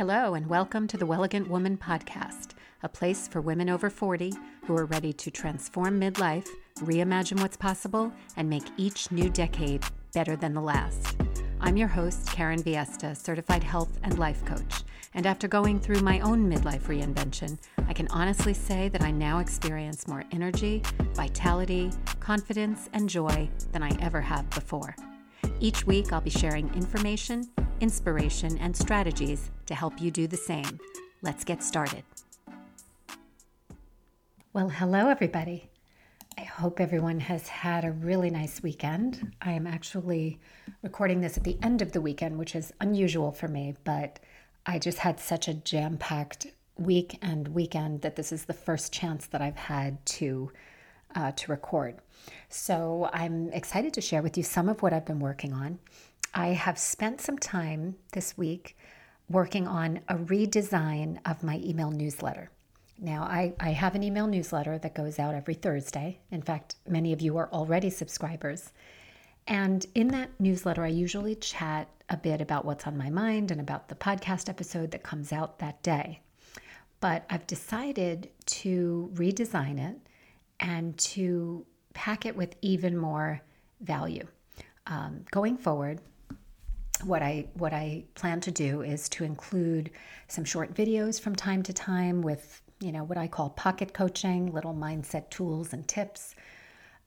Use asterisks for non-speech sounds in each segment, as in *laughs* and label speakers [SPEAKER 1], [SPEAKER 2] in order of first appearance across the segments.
[SPEAKER 1] Hello, and welcome to the Wellegant Woman Podcast, a place for women over 40 who are ready to transform midlife, reimagine what's possible, and make each new decade better than the last. I'm your host, Karen Viesta, certified health and life coach. And after going through my own midlife reinvention, I can honestly say that I now experience more energy, vitality, confidence, and joy than I ever have before. Each week, I'll be sharing information, inspiration, and strategies to help you do the same. Let's get started. Well, hello, everybody. I hope everyone has had a really nice weekend. I am actually recording this at the end of the weekend, which is unusual for me, but I just had such a jam packed week and weekend that this is the first chance that I've had to uh, to record. So I'm excited to share with you some of what I've been working on. I have spent some time this week working on a redesign of my email newsletter. Now, I, I have an email newsletter that goes out every Thursday. In fact, many of you are already subscribers. And in that newsletter, I usually chat a bit about what's on my mind and about the podcast episode that comes out that day. But I've decided to redesign it and to pack it with even more value. Um, going forward, what I what I plan to do is to include some short videos from time to time with you know what I call pocket coaching, little mindset tools and tips.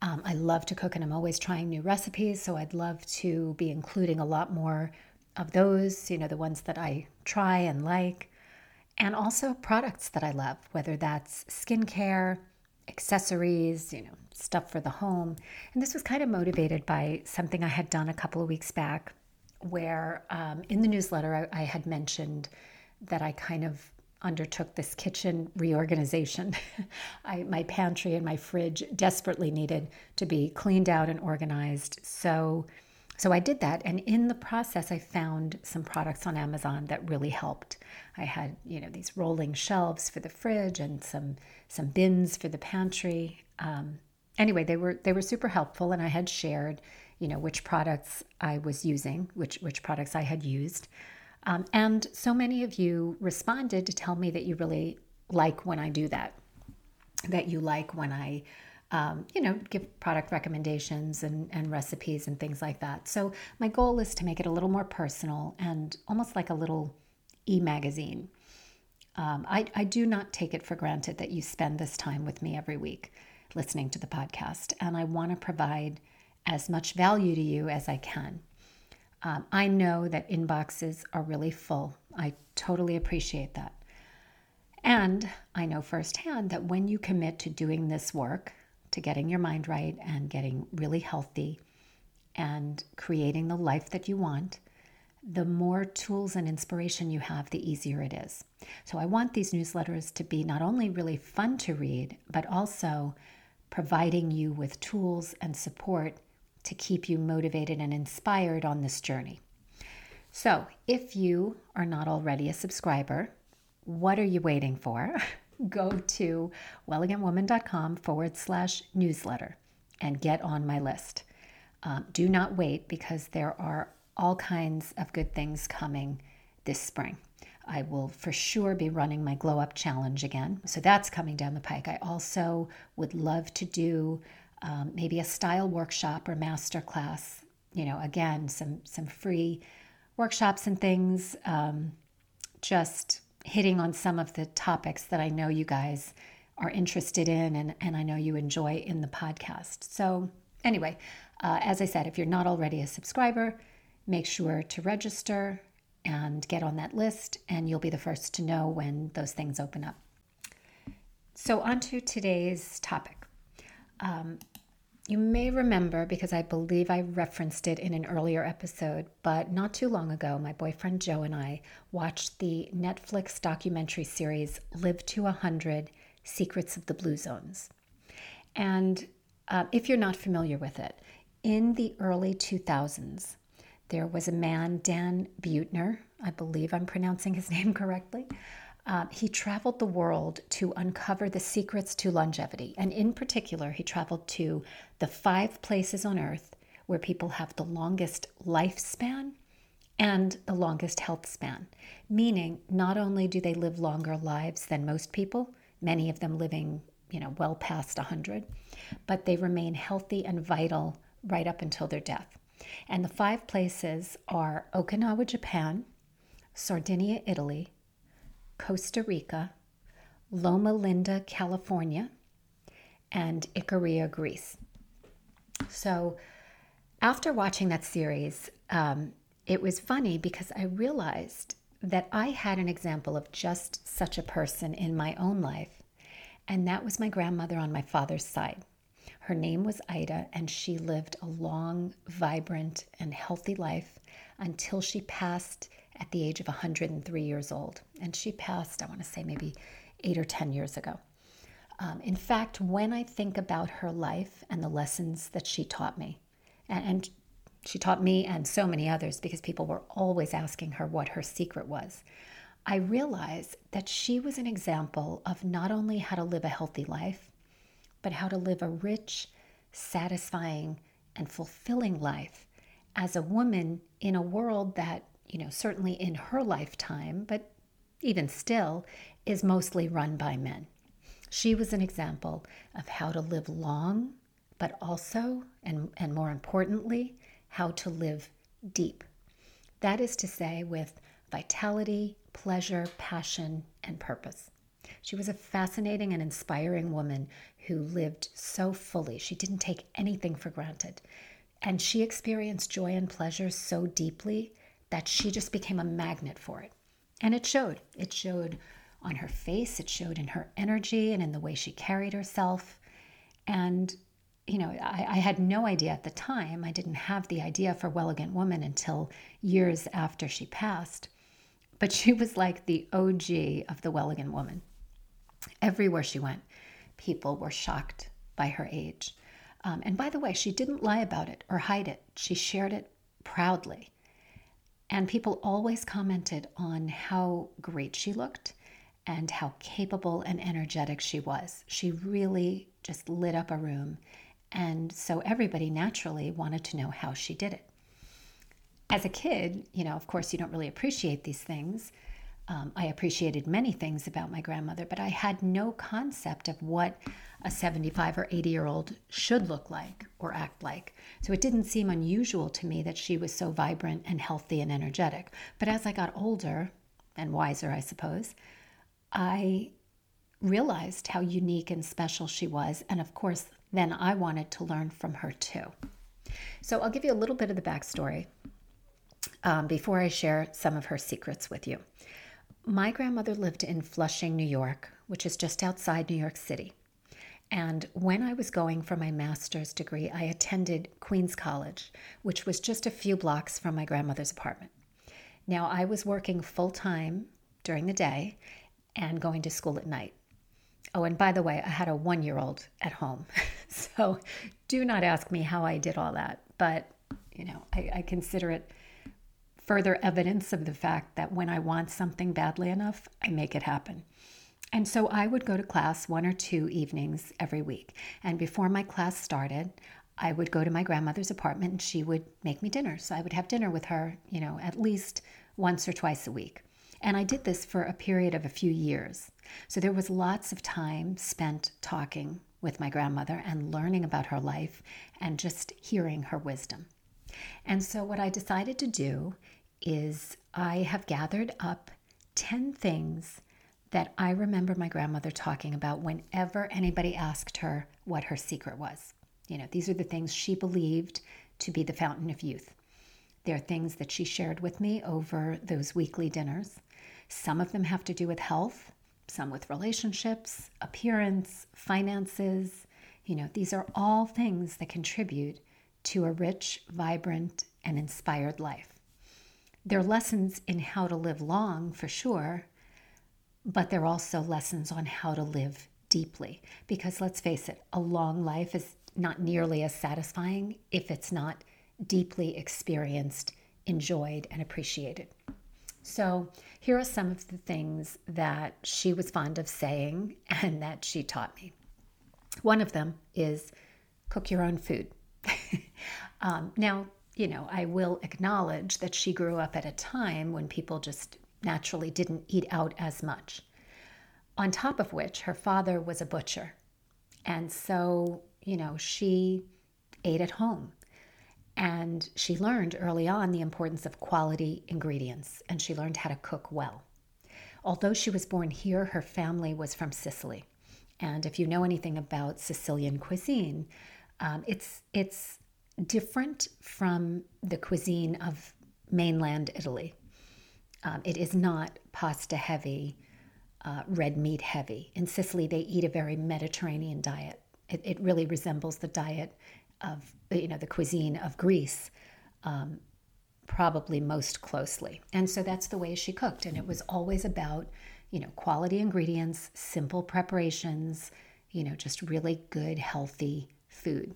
[SPEAKER 1] Um, I love to cook and I'm always trying new recipes, so I'd love to be including a lot more of those. You know the ones that I try and like, and also products that I love, whether that's skincare, accessories, you know stuff for the home. And this was kind of motivated by something I had done a couple of weeks back where um, in the newsletter I, I, had mentioned that I kind of undertook this kitchen reorganization. *laughs* I, my pantry and my fridge desperately needed to be cleaned out and organized. So, so I did that, and in the process, I found some products on Amazon that really helped. I had, you know, these rolling shelves for the fridge and some some bins for the pantry. Um, anyway, they were they were super helpful, and I had shared you know which products I was using, which which products I had used, um, and so many of you responded to tell me that you really like when I do that, that you like when I. Um, you know, give product recommendations and, and recipes and things like that. So, my goal is to make it a little more personal and almost like a little e magazine. Um, I, I do not take it for granted that you spend this time with me every week listening to the podcast, and I want to provide as much value to you as I can. Um, I know that inboxes are really full. I totally appreciate that. And I know firsthand that when you commit to doing this work, to getting your mind right and getting really healthy and creating the life that you want, the more tools and inspiration you have, the easier it is. So I want these newsletters to be not only really fun to read, but also providing you with tools and support to keep you motivated and inspired on this journey. So, if you are not already a subscriber, what are you waiting for? *laughs* Go to wellegantwoman.com forward slash newsletter and get on my list. Um, do not wait because there are all kinds of good things coming this spring. I will for sure be running my Glow Up Challenge again. So that's coming down the pike. I also would love to do um, maybe a style workshop or master class. You know, again, some some free workshops and things. Um, just hitting on some of the topics that I know you guys are interested in and, and I know you enjoy in the podcast. So, anyway, uh, as I said, if you're not already a subscriber, make sure to register and get on that list, and you'll be the first to know when those things open up. So, on to today's topic. Um, you may remember because I believe I referenced it in an earlier episode, but not too long ago, my boyfriend Joe and I watched the Netflix documentary series Live to 100 Secrets of the Blue Zones. And uh, if you're not familiar with it, in the early 2000s, there was a man, Dan Buettner, I believe I'm pronouncing his *laughs* name correctly, uh, he traveled the world to uncover the secrets to longevity. And in particular, he traveled to the five places on earth where people have the longest lifespan and the longest health span, meaning not only do they live longer lives than most people, many of them living, you know, well past 100, but they remain healthy and vital right up until their death. And the five places are Okinawa, Japan, Sardinia, Italy, Costa Rica, Loma Linda, California, and Icaria, Greece. So, after watching that series, um, it was funny because I realized that I had an example of just such a person in my own life, and that was my grandmother on my father's side. Her name was Ida, and she lived a long, vibrant, and healthy life until she passed at the age of 103 years old. And she passed, I want to say, maybe eight or 10 years ago. Um, in fact, when I think about her life and the lessons that she taught me, and, and she taught me and so many others because people were always asking her what her secret was. I realize that she was an example of not only how to live a healthy life, but how to live a rich, satisfying, and fulfilling life as a woman in a world that, you know, certainly in her lifetime, but even still, is mostly run by men. She was an example of how to live long, but also, and, and more importantly, how to live deep. That is to say, with vitality, pleasure, passion, and purpose. She was a fascinating and inspiring woman who lived so fully. She didn't take anything for granted. And she experienced joy and pleasure so deeply that she just became a magnet for it. And it showed. It showed on her face, it showed in her energy and in the way she carried herself. And you know, I, I, had no idea at the time. I didn't have the idea for Wellegant Woman until years after she passed. But she was like the OG of the Wellegant Woman. Everywhere she went, people were shocked by her age. Um, and by the way, she didn't lie about it or hide it, she shared it proudly. And people always commented on how great she looked and how capable and energetic she was. She really just lit up a room and so everybody naturally wanted to know how she did it. As a kid, you know, of course, you don't really appreciate these things. Um, I appreciated many things about my grandmother, but I had no concept of what a 75 or 80 year old should look like or act like. So it didn't seem unusual to me that she was so vibrant and healthy and energetic. But as I got older and wiser, I suppose, I realized how unique and special she was. And of course, then I wanted to learn from her too. So I'll give you a little bit of the backstory um, before I share some of her secrets with you. My grandmother lived in Flushing, New York, which is just outside New York City. And when I was going for my master's degree, I attended Queens College, which was just a few blocks from my grandmother's apartment. Now, I was working full time during the day and going to school at night. Oh, and by the way, I had a one year old at home. *laughs* so do not ask me how I did all that. But, you know, I, I, consider it further evidence of the fact that when I want something badly enough, I make it happen. And so I would go to class one or two evenings every week. And before my class started, I would go to my grandmother's apartment and she would make me dinner. So I would have dinner with her, you know, at least once or twice a week. And I did this for a period of a few years. So there was lots of time spent talking with my grandmother and learning about her life and just hearing her wisdom. And so what I decided to do is I have gathered up 10 things that I remember my grandmother talking about whenever anybody asked her what her secret was. You know, these are the things she believed to be the fountain of youth. They're things that she shared with me over those weekly dinners. Some of them have to do with health, some with relationships, appearance, finances. You know, these are all things that contribute to a rich, vibrant, and inspired life. They're lessons in how to live long, for sure, but they're also lessons on how to live deeply. Because let's face it, a long life is not nearly as satisfying if it's not deeply experienced, enjoyed, and appreciated. So, here are some of the things that she was fond of saying *laughs* and that she taught me. One of them is cook your own food. *laughs* um, now, you know, I will acknowledge that she grew up at a time when people just naturally didn't eat out as much. On top of which, her father was a butcher. And so, you know, she ate at home. And she learned early on the importance of quality ingredients and she learned how to cook well. Although she was born here, her family was from Sicily. And if you know anything about Sicilian cuisine, um, it's, it's different from the cuisine of mainland Italy. Um, it is not pasta heavy, uh, red meat heavy. In Sicily, they eat a very Mediterranean diet. It, it really resembles the diet of, you know, the cuisine of Greece, um, probably most closely. And so that's the way she cooked. And it was always about, you know, quality ingredients, simple preparations, you know, just really good, healthy food.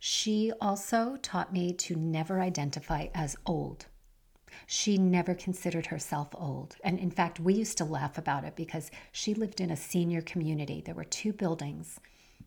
[SPEAKER 1] She also taught me to never identify as old. She never considered herself old. And in fact, we used to laugh about it because she lived in a senior community. There were two buildings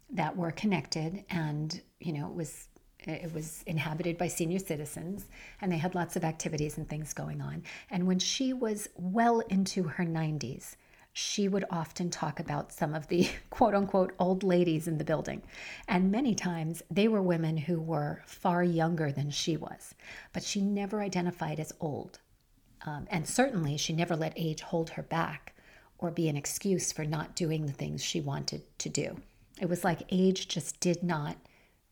[SPEAKER 1] that were connected and, you know, it was it was inhabited by senior citizens and they had lots of activities and things going on. And when she was well into her 90s, she would often talk about some of the *laughs* quote unquote old ladies in the building. And many times they were women who were far younger than she was, but she never identified as old. Um, and certainly she never let age hold her back or be an excuse for not doing the things she wanted to do. It was like age just did not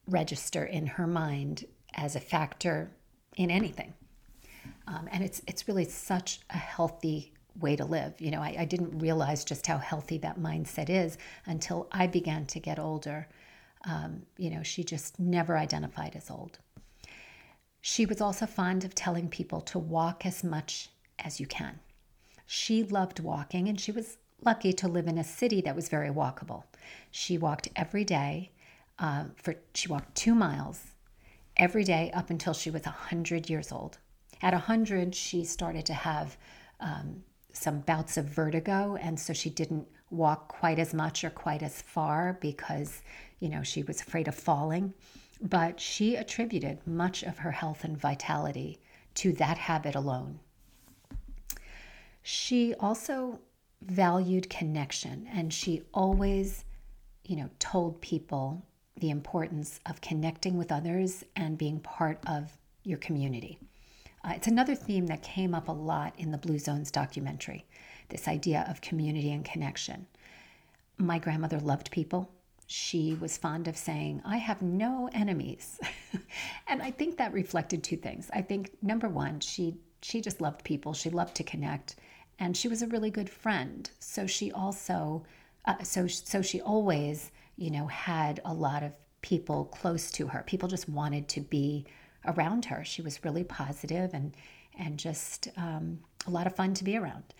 [SPEAKER 1] register in her mind as a factor in anything. Um, and it's it's really such a healthy way to live. You know, I, I didn't realize just how healthy that mindset is until I began to get older. Um, you know, she just never identified as old. She was also fond of telling people to walk as much as you can. She loved walking and she was lucky to live in a city that was very walkable. She walked every day. Uh, for she walked two miles every day up until she was 100 years old. At 100, she started to have um, some bouts of vertigo, and so she didn't walk quite as much or quite as far because, you know, she was afraid of falling. But she attributed much of her health and vitality to that habit alone. She also valued connection, and she always, you know, told people the importance of connecting with others and being part of your community. Uh, it's another theme that came up a lot in the Blue Zones documentary this idea of community and connection. My grandmother loved people. She was fond of saying, I have no enemies. *laughs* and I think that reflected two things. I think number one, she she just loved people. She loved to connect, and she was a really good friend. So she also, uh, so so she always, you know, had a lot of people close to her. People just wanted to be around her. She was really positive and and just um, a lot of fun to be around.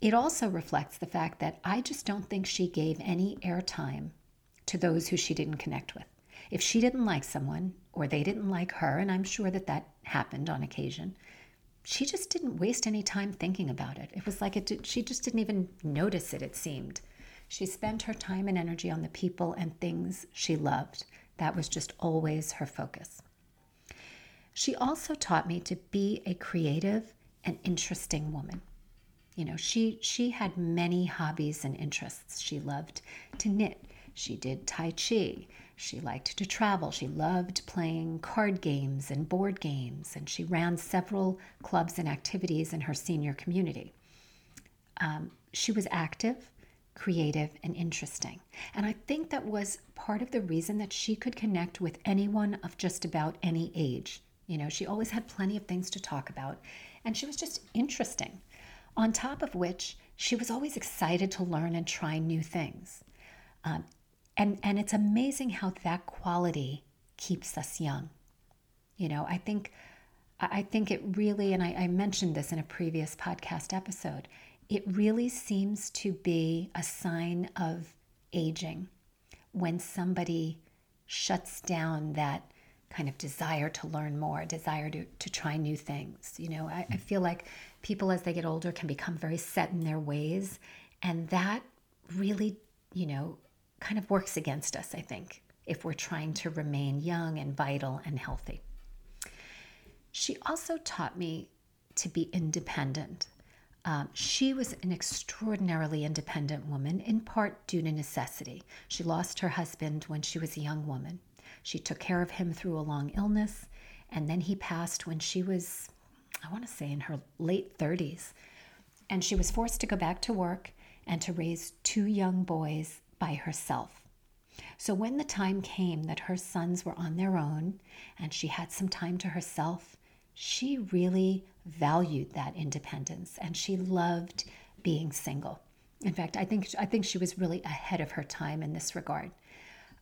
[SPEAKER 1] It also reflects the fact that I just don't think she gave any airtime to those who she didn't connect with. If she didn't like someone or they didn't like her, and I'm sure that that happened on occasion, she just didn't waste any time thinking about it. It was like it did, she just didn't even notice it, it seemed. She spent her time and energy on the people and things she loved. That was just always her focus. She also taught me to be a creative and interesting woman. You know, she she had many hobbies and interests. She loved to knit. She did tai chi. She liked to travel. She loved playing card games and board games, and she ran several clubs and activities in her senior community. Um, she was active, creative, and interesting. And I think that was part of the reason that she could connect with anyone of just about any age. You know, she always had plenty of things to talk about, and she was just interesting. On top of which, she was always excited to learn and try new things. Um, and, and it's amazing how that quality keeps us young. You know, I think I think it really, and I, I mentioned this in a previous podcast episode, it really seems to be a sign of aging when somebody shuts down that kind of desire to learn more, desire to, to try new things. You know, I, I feel like people as they get older can become very set in their ways. And that really, you know, kind of works against us, I think, if we're trying to remain young and vital and healthy. She also taught me to be independent. Um, she was an extraordinarily independent woman, in part due to necessity. She lost her husband when she was a young woman. She took care of him through a long illness, and then he passed when she was, I want to say, in her late 30s. And she was forced to go back to work and to raise two young boys by herself. So when the time came that her sons were on their own and she had some time to herself, she really valued that independence and she loved being single. In fact, I think I think she was really ahead of her time in this regard.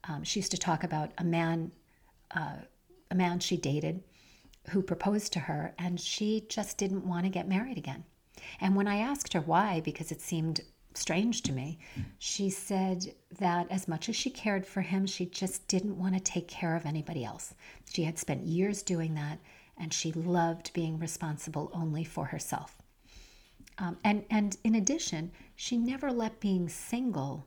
[SPEAKER 1] Um, she used to talk about a man, uh, a man she dated, who proposed to her, and she just didn't want to get married again. And when I asked her why, because it seemed strange to me, she said that as much as she cared for him, she just didn't want to take care of anybody else. She had spent years doing that, and she loved being responsible only for herself. Um, and, and in addition, she never let being single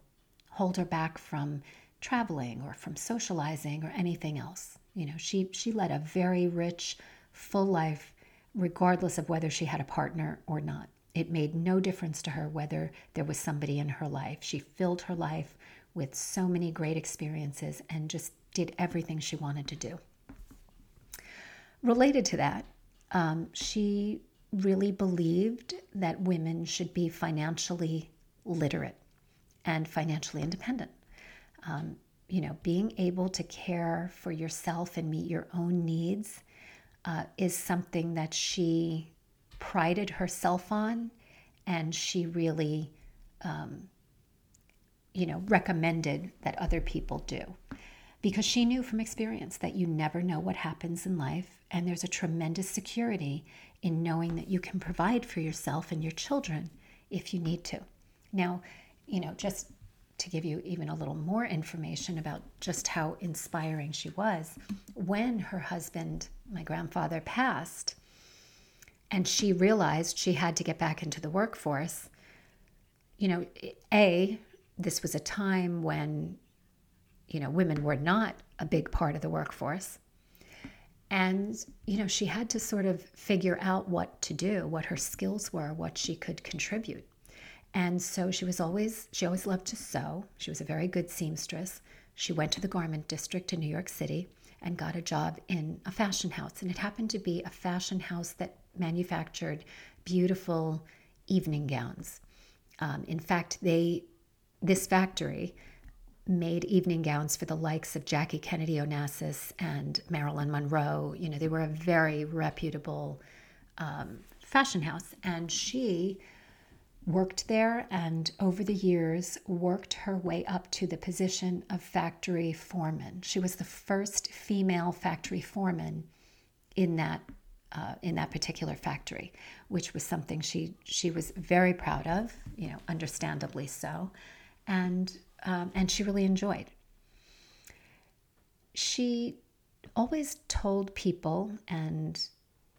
[SPEAKER 1] hold her back from traveling or from socializing or anything else. You know, she, she led a very rich, full life, regardless of whether she had a partner or not. It made no difference to her whether there was somebody in her life. She filled her life with so many great experiences and just did everything she wanted to do. Related to that, um, she really believed that women should be financially literate and financially independent. Um, you know, being able to care for yourself and meet your own needs uh, is something that she prided herself on and she really um, you know recommended that other people do. Because she knew from experience that you never know what happens in life and there's a tremendous security in knowing that you can provide for yourself and your children if you need to. Now you know just to give you even a little more information about just how inspiring she was when her husband my grandfather passed and she realized she had to get back into the workforce, you know, A, this was a time when, you know, women were not a big part of the workforce. And, you know, she had to sort of figure out what to do, what her skills were, what she could contribute. And so she was always, she always loved to sew. She was a very good seamstress. She went to the garment district in New York City and got a job in a fashion house. And it happened to be a fashion house that manufactured beautiful evening gowns. Um, in fact, they this factory made evening gowns for the likes of Jackie Kennedy Onassis and Marilyn Monroe. You know, they were a very reputable um, fashion house, and she worked there and over the years worked her way up to the position of factory foreman. She was the first female factory foreman in that uh, in that particular factory, which was something she she was very proud of, you know, understandably so, and um, and she really enjoyed. She always told people and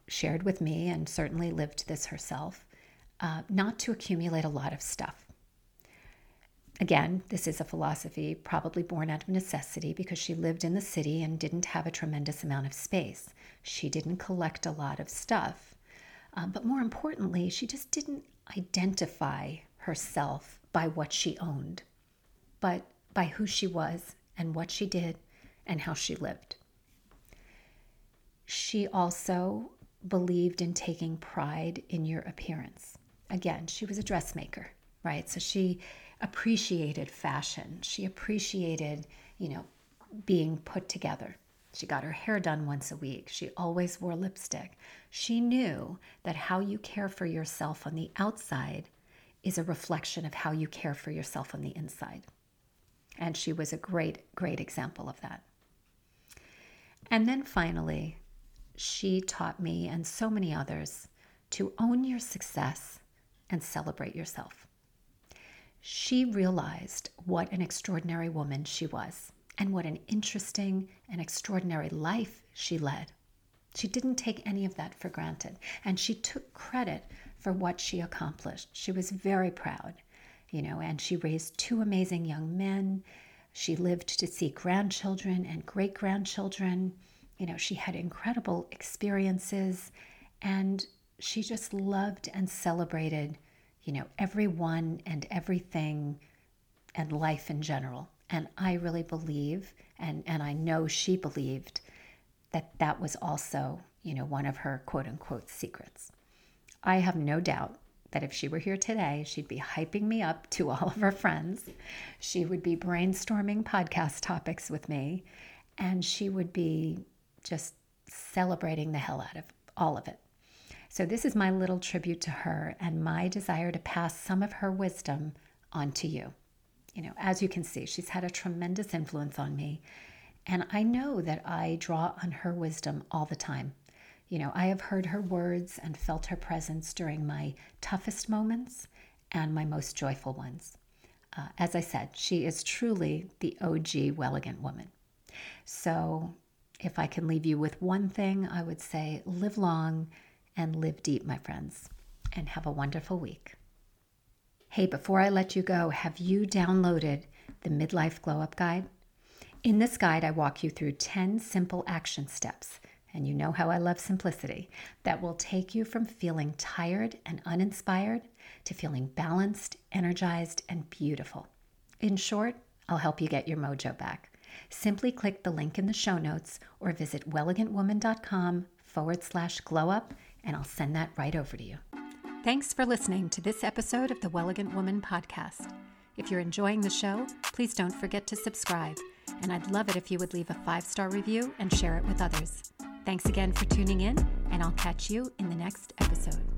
[SPEAKER 1] shared with me, and certainly lived this herself, uh, not to accumulate a lot of stuff. Again, this is a philosophy probably born out of necessity because she lived in the city and didn't have a tremendous amount of space. She didn't collect a lot of stuff. Um, but more importantly, she just didn't identify herself by what she owned, but by who she was and what she did and how she lived. She also believed in taking pride in your appearance. Again, she was a dressmaker, right? So she appreciated fashion. She appreciated, you know, being put together. She got her hair done once a week. She always wore lipstick. She knew that how you care for yourself on the outside is a reflection of how you care for yourself on the inside. And she was a great, great example of that. And then finally, she taught me and so many others to own your success and celebrate yourself she realized what an extraordinary woman she was and what an interesting and extraordinary life she led. She didn't take any of that for granted, and she took credit for what she accomplished. She was very proud, you know, and she raised two amazing young men. She lived to see grandchildren and great grandchildren. You know, she had incredible experiences and she just loved and celebrated, you know, everyone and everything and life in general. And I really believe, and, and I know she believed, that that was also, you know, one of her quote unquote secrets. I have no doubt that if she were here today, she'd be hyping me up to *laughs* all of her friends. She would be brainstorming podcast topics with me, and she would be just celebrating the hell out of all of it. So, this is my little tribute to her and my desire to pass some of her wisdom on to you. You know, as you can see, she's had a tremendous influence on me, and I know that I draw on her wisdom all the time. You know, I have heard her words and felt her presence during my toughest moments and my most joyful ones. Uh, as I said, she is truly the OG Wellegant woman. So, if I can leave you with one thing, I would say live long and live deep, my friends, and have a wonderful week. Hey, before I let you go, have you downloaded the Midlife Glow Up Guide? In this guide, I walk you through 10 simple action steps, and you know how I love simplicity, that will take you from feeling tired and uninspired to feeling balanced, energized, and beautiful. In short, I'll help you get your mojo back. Simply click the link in the show notes or visit wellegantwoman.com forward slash glow up, and I'll send that right over to you. Thanks for listening to this episode of the Wellegant Woman podcast. If you're enjoying the show, please don't forget to subscribe, and I'd love it if you would leave a five star review and share it with others. Thanks again for tuning in, and I'll catch you in the next episode.